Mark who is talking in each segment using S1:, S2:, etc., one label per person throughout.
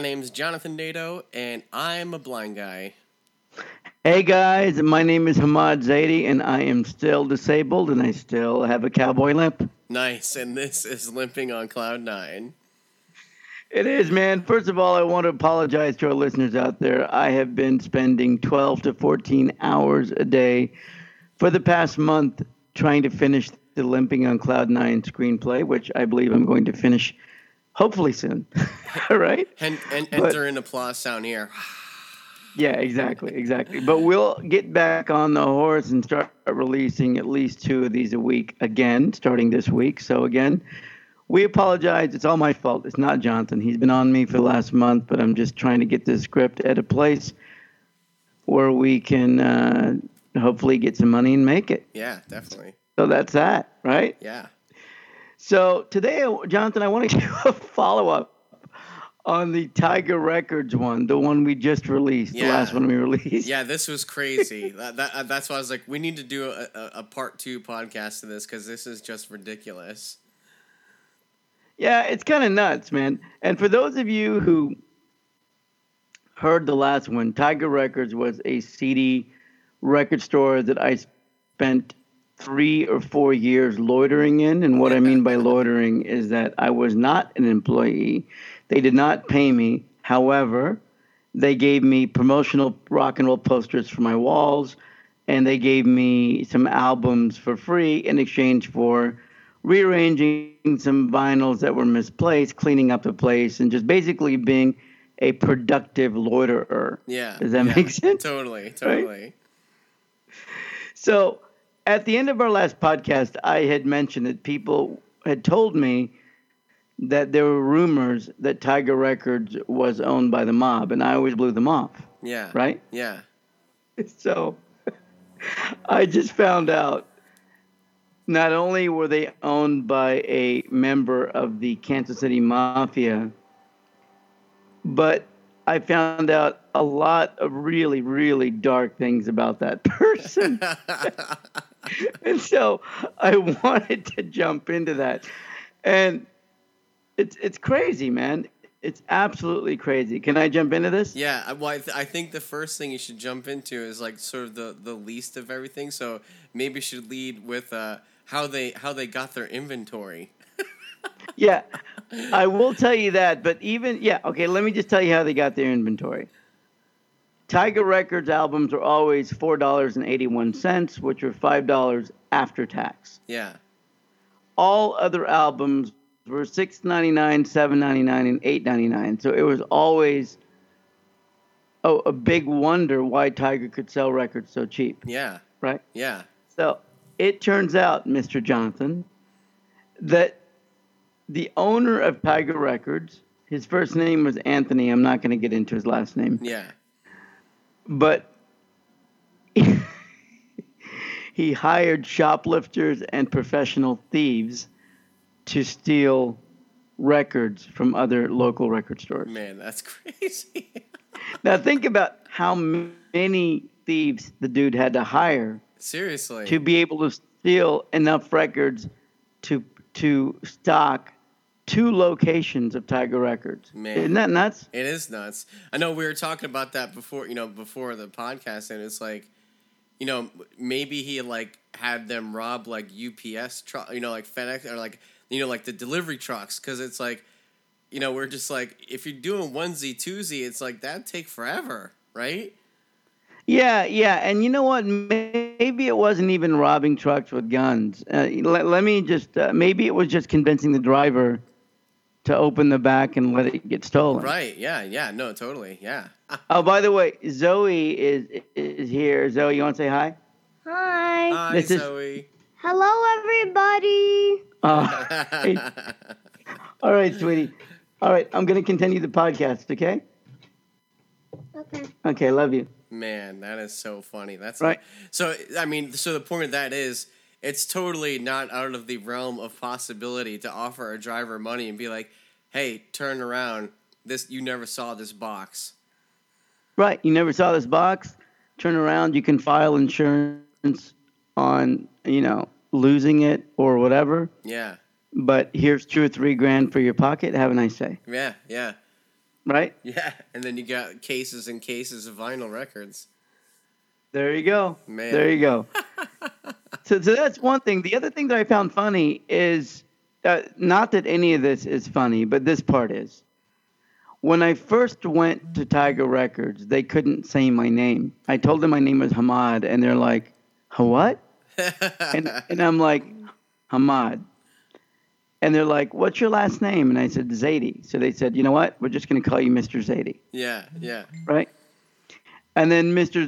S1: My name's Jonathan Nato, and I'm a blind guy.
S2: Hey guys, my name is Hamad Zaidi, and I am still disabled, and I still have a cowboy limp.
S1: Nice, and this is Limping on Cloud Nine.
S2: It is, man. First of all, I want to apologize to our listeners out there. I have been spending 12 to 14 hours a day for the past month trying to finish the Limping on Cloud Nine screenplay, which I believe I'm going to finish hopefully soon. All right?
S1: And, and
S2: But-
S1: enter an applause sound here.
S2: Yeah, exactly, exactly. But we'll get back on the horse and start releasing at least two of these a week again, starting this week. So again, we apologize. It's all my fault. It's not Jonathan. He's been on me for the last month, but I'm just trying to get this script at a place where we can uh, hopefully get some money and make it.
S1: Yeah, definitely.
S2: So that's that, right?
S1: Yeah.
S2: So today, Jonathan, I want to do a follow up on the Tiger Records one, the one we just released, the last one we released.
S1: Yeah, this was crazy. that, that, uh, that's why I was like, we need to do a, a, a part two podcast of this because this is just ridiculous.
S2: Yeah, it's kind of nuts, man. And for those of you who heard the last one, Tiger Records was a CD record store that I spent three or four years loitering in. And what I mean by loitering is that I was not an employee. They did not pay me. However, they gave me promotional rock and roll posters for my walls, and they gave me some albums for free in exchange for rearranging some vinyls that were misplaced, cleaning up the place, and just basically being a productive loiterer.
S1: Yeah.
S2: Does that
S1: yeah.
S2: make sense?
S1: Totally, totally.
S2: So at the end of our last podcast, I had mentioned that people had told me that there were rumors that Tiger Records was owned by the mob, and I always blew them off,
S1: Yeah.
S2: right?
S1: Yeah.
S2: So I just found out not only were they owned by a member of the Kansas City Mafia, but I found out a lot of really, really dark things about that person. and so I wanted to jump into that. And it's it's crazy, man. It's absolutely crazy. Can I jump into this?
S1: Yeah, well, I, th- I think the first thing you should jump into is like sort of the, the least of everything. So maybe you should lead with uh, how they how they got their inventory.
S2: Yeah, I will tell you that. But even yeah, okay. Let me just tell you how they got their inventory. Tiger Records albums are always four dollars and eighty-one cents, which are five dollars after tax.
S1: Yeah,
S2: All other albums were six ninety-nine, seven ninety-nine, and eight ninety-nine. So it was always oh a big wonder why Tiger could sell records so cheap,
S1: yeah,
S2: right?
S1: yeah.
S2: So it turns out, Mr. Jonathan, that the owner of Tiger Records, his first name was Anthony. I'm not going to get into his last name,
S1: Yeah.
S2: But he hired shoplifters and professional thieves to steal records from other local record stores.
S1: Man, that's crazy.
S2: Now think about how many thieves the dude had to hire
S1: Seriously.
S2: to be able to steal enough records to to stock two locations of Tiger Records.
S1: Man.
S2: Isn't that nuts?
S1: It is nuts. I know we were talking about that before, you know, before the podcast, and it's like, you know, maybe he like had them rob like UPS truck, you know, like FedEx or like you know like the delivery trucks, because it's like, you know, we're just like if you're doing onesie twosie, it's like that take forever, right?
S2: Yeah, yeah. And you know what? Maybe it wasn't even robbing trucks with guns. Uh, let, let me just, uh, maybe it was just convincing the driver to open the back and let it get stolen.
S1: Right? Yeah, yeah. No, totally. Yeah.
S2: Oh, by the way, Zoe is is here. Zoe, you want to say hi?
S3: Hi.
S1: Hi,
S2: This is-
S1: Zoe.
S3: Hello, everybody.
S2: Uh, all right, sweetie. All right, I'm going to continue the podcast, okay?
S3: Okay.
S2: Okay, love you.
S1: Man, that is so funny. That's
S2: Right.
S1: So I mean, so the point of that is, it's totally not out of the realm of possibility to offer a driver money and be like, "Hey, turn around. This you never saw this box."
S2: Right. You never saw this box. Turn around. You can file insurance on, you know, losing it or whatever.
S1: Yeah,
S2: But here's two or three grand for your pocket. Have a nice day.
S1: yeah, yeah.
S2: right?
S1: Yeah, and then you got cases and cases of vinyl records.
S2: There you go.
S1: Man.
S2: There you go. so, so that's one thing. The other thing that I found funny is uh, not that any of this is funny, but this part is. When I first went to Tiger Records, they couldn't say my name. I told them my name was Hamad, and they're like, "Huh, "What?" and, and I'm like, Hamad. And they're like, what's your last name? And I said, Zaidi. So they said, you know what? We're just going to call you Mr. Zaidi,
S1: yeah, yeah,
S2: right? And then Mr.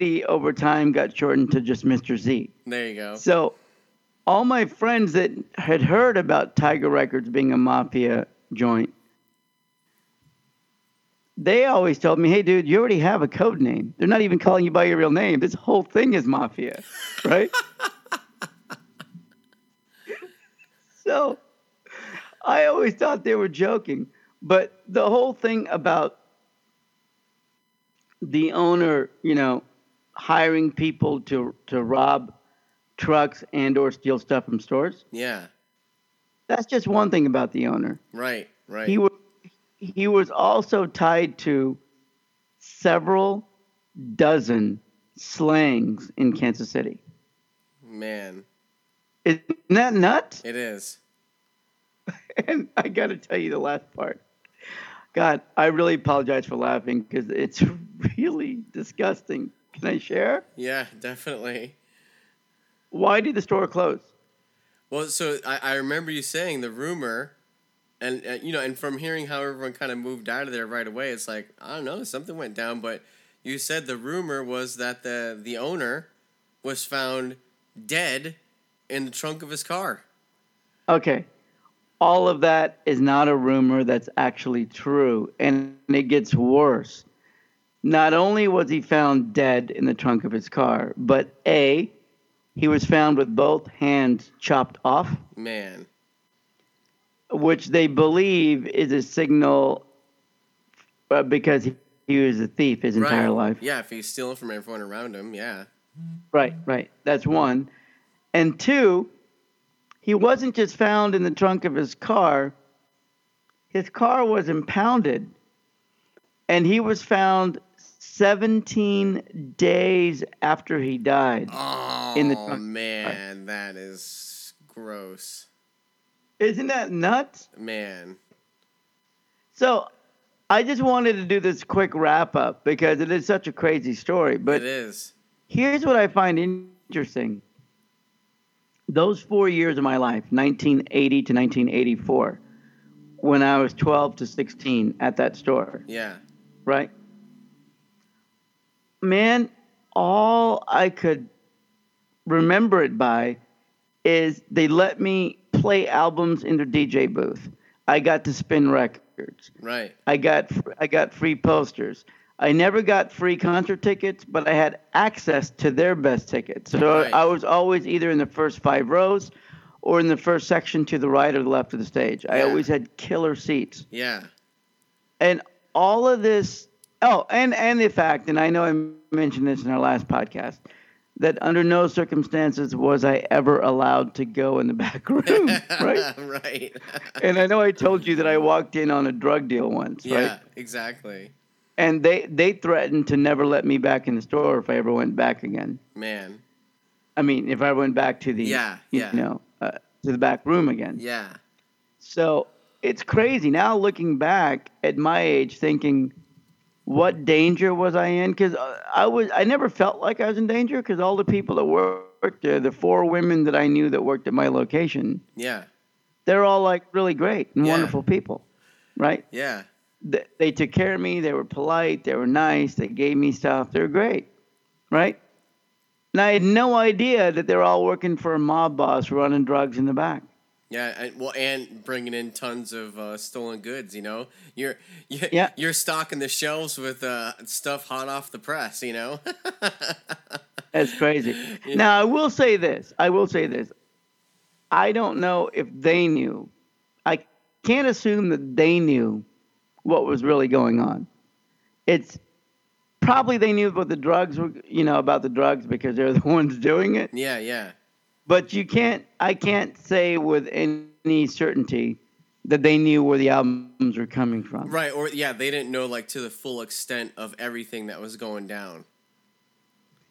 S2: Over time got shortened to just Mr. Z.
S1: there you go.
S2: So all my friends that had heard about Tiger Records being a mafia joint, they always told me, hey, dude, you already have a code name. They're not even calling you by your real name. This whole thing is mafia, right? so I always thought they were joking. But the whole thing about the owner, you know, hiring people to, to rob trucks and or steal stuff from stores,
S1: Yeah,
S2: that's just one thing about the owner.
S1: right, right.
S2: He was he was also tied to several dozen slangs in Kansas City.
S1: Man,
S2: Isn't that nuts?
S1: it is.
S2: And I got to tell you the last part. God, I really apologize for laughing because it's really disgusting. Can I share?
S1: Yeah, definitely.
S2: Why did the store close?
S1: Well, so I, I remember you saying the rumor, and uh, you know, and from hearing how everyone kind of moved out of there right away, it's like I don't know, something went down. But you said the rumor was that the the owner was found dead in the trunk of his car.
S2: Okay. All of that is not a rumor that's actually true. And it gets worse. Not only was he found dead in the trunk of his car, but A, he was found with both hands chopped off,
S1: Man,
S2: which they believe is a signal uh, because he, he was a thief his entire
S1: right?
S2: life.
S1: Yeah, if he's stealing from everyone around him, yeah.
S2: Right, right. That's one. And two, he wasn't just found in the trunk of his car, his car was impounded. And he was found 17 days after he died.
S1: Oh
S2: In the oh, trunk.
S1: man, that is gross.
S2: Isn't that nuts?
S1: Man,
S2: So I just wanted to do this quick wrap up because it is such a crazy story. But
S1: it is.
S2: Here's what I find interesting. Those four years of my life, 1980 to 1984, when I was 12 to 16 at that store,
S1: Yeah,
S2: right? Man, all I could remember it by is they let me play albums in their DJ booth. I got to spin records.
S1: right.
S2: I got I got free posters. I never got free concert tickets, but I had access to their best tickets. So
S1: Right.
S2: I was always either in the first five rows or in the first section to the right or the left of the stage. I always had killer seats.
S1: Yeah,
S2: And all of this oh, and and the fact, and I know I mentioned this in our last podcast, that under no circumstances was I ever allowed to go in the back room, right?
S1: right.
S2: And I know I told you that I walked in on a drug deal once,
S1: yeah,
S2: right?
S1: exactly.
S2: and they they threatened to never let me back in the store if I ever went back again.
S1: Man,
S2: I mean, if I went back to the
S1: Yeah, yeah.
S2: you know uh, to the back room again.
S1: yeah,
S2: So it's crazy now looking back at my age, thinking, what danger was I in? Because uh, I was I never felt like I was in danger because all the people that worked there, the four women that I knew that worked at my location,
S1: yeah,
S2: they're all like really great and
S1: Yeah.
S2: wonderful people, right?
S1: yeah,
S2: th- they took care of me. They were polite. They were nice. They gave me stuff. They're great, right? And I had no idea that they're all working for a mob boss running drugs in the back.
S1: Yeah. And, well, and bringing in tons of uh, stolen goods. You know, you're you,
S2: Yeah.
S1: you're stocking the shelves with uh, stuff hot off the press. You know.
S2: That's crazy. Now I will say this. I will say this. I don't know if they knew. I can't assume that they knew what was really going on. It's probably they knew about the drugs were, you know, about the drugs because they're the ones doing it.
S1: yeah, yeah,
S2: but you can't i can't say with any certainty that they knew where the albums were coming from.
S1: Right, or yeah, they didn't know like to the full extent of everything that was going down.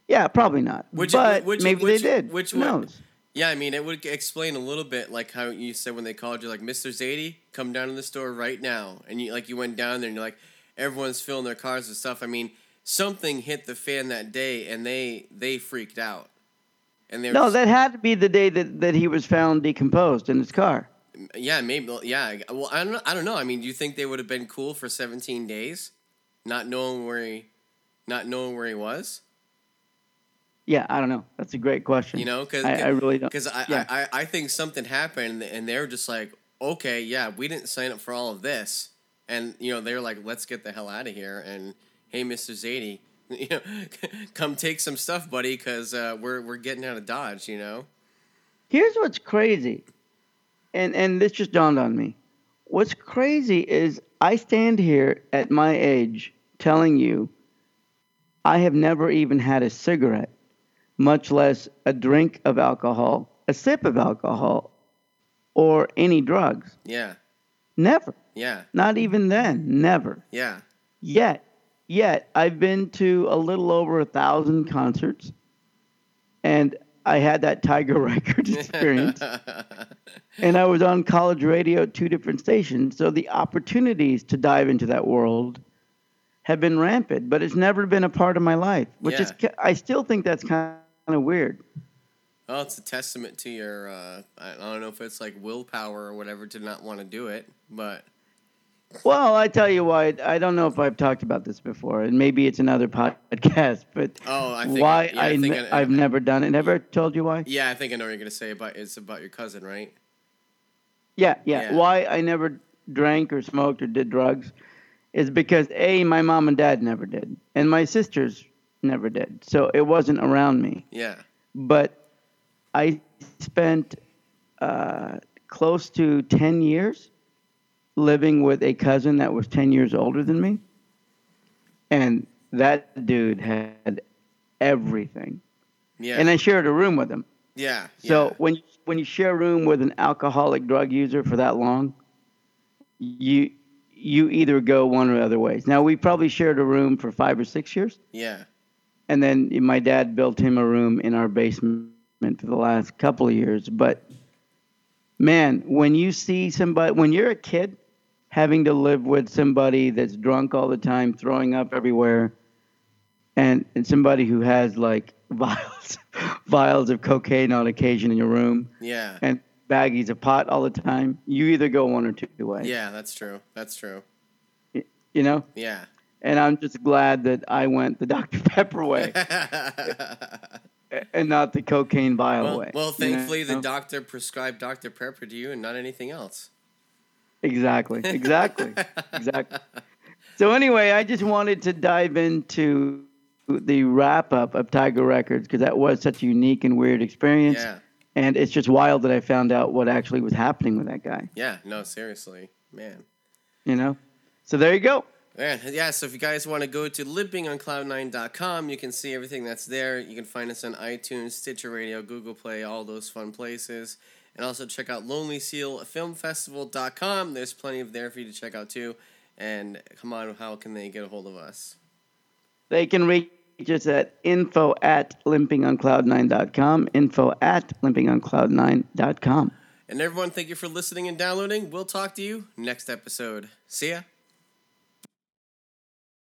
S2: Yeah, probably not.
S1: Which-
S2: but
S1: which-
S2: maybe
S1: which-
S2: they did.
S1: which
S2: Who knows?
S1: Yeah, I mean, it would explain a little bit like how you said when they called you, like Mister Zaidi, come down to the store right now, and you like you went down there and you're like, everyone's filling their cars with stuff. I mean, something hit the fan that day, and they they freaked out, and they
S2: No,
S1: just-
S2: that had to be the day that, that he was found decomposed in his car.
S1: yeah, maybe yeah. Well, I don't know. I don't know. I mean, do you think they would have been cool for 17 days, not knowing where he, not knowing where he was?
S2: Yeah, I don't know. That's a great question.
S1: You know, because
S2: I, I really don't.
S1: Because I,
S2: Yeah.
S1: I, I, I think something happened, and they're just like, okay, yeah, we didn't sign up for all of this, and you know, they're like, let's get the hell out of here, and hey, Mister Zaidi, you know, come take some stuff, buddy, because uh, we're we're getting out of Dodge, you know.
S2: Here's what's crazy, and and this just dawned on me. What's crazy is I stand here at my age telling you I have never even had a cigarette, much less a drink of alcohol, a sip of alcohol, or any drugs.
S1: Yeah,
S2: Never.
S1: yeah,
S2: Not even then. Never.
S1: yeah,
S2: Yet, yet I've been to a little over a thousand concerts, and I had that Tiger Records experience, and I was on college radio at two different stations. So the opportunities to dive into that world have been rampant, but it's never been a part of my life, which is I still think that's kind of weird.
S1: Well, it's a testament to your. Uh, I don't know if it's like willpower or whatever to not want to do it, but
S2: Well, I tell you why. I don't know if I've talked about this before, and maybe it's another podcast, but
S1: oh, I think
S2: why
S1: yeah,
S2: I,
S1: think
S2: ne- I've never done it. Never told you why?
S1: Yeah, I think I know what you're gonna say about it's about your cousin, right?
S2: Yeah, yeah,
S1: Yeah.
S2: Why I never drank or smoked or did drugs is because A, my mom and dad never did, and my sisters never did. So it wasn't around me.
S1: Yeah.
S2: But I spent uh, close to 10 years living with a cousin that was 10 years older than me. And that dude had everything.
S1: Yeah.
S2: And I shared a room with him.
S1: yeah.
S2: So
S1: yeah.
S2: when you, when you share a room with an alcoholic drug user for that long, you you either go one or other ways. Now we probably shared a room for five or six years,
S1: yeah.
S2: and then my dad built him a room in our basement for the last couple of years. But man, when you see somebody, when you're a kid, having to live with somebody that's drunk all the time, throwing up everywhere, and and somebody who has like vials vials of cocaine on occasion in your room
S1: Yeah.
S2: and baggies of pot all the time, you either go one or two ways.
S1: Yeah, that's true. That's true.
S2: You know?
S1: Yeah.
S2: And I'm just glad that I went the Dr. Pepper way and not the cocaine vial
S1: well,
S2: way.
S1: well,
S2: you
S1: thankfully the doctor prescribed Dr. Pepper to you and not anything else.
S2: Exactly. Exactly. exactly. So anyway, I just wanted to dive into the wrap up of Tiger Records because that was such a unique and weird experience.
S1: Yeah.
S2: And it's just wild that I found out what actually was happening with that guy.
S1: Yeah. No, seriously, man.
S2: You know? So there you go.
S1: Man, yeah, so if you guys want to go to limpingoncloud9.com, you can see everything that's there. You can find us on iTunes, Stitcher Radio, Google Play, all those fun places. And also check out lonelysealfilmfestival.com. There's plenty of there for you to check out too. And come on, how can they get a hold of us?
S2: They can reach us at info at limpingoncloud9.com, info at limpingoncloud9.com.
S1: And everyone, thank you for listening and downloading. We'll talk to you next episode. See ya.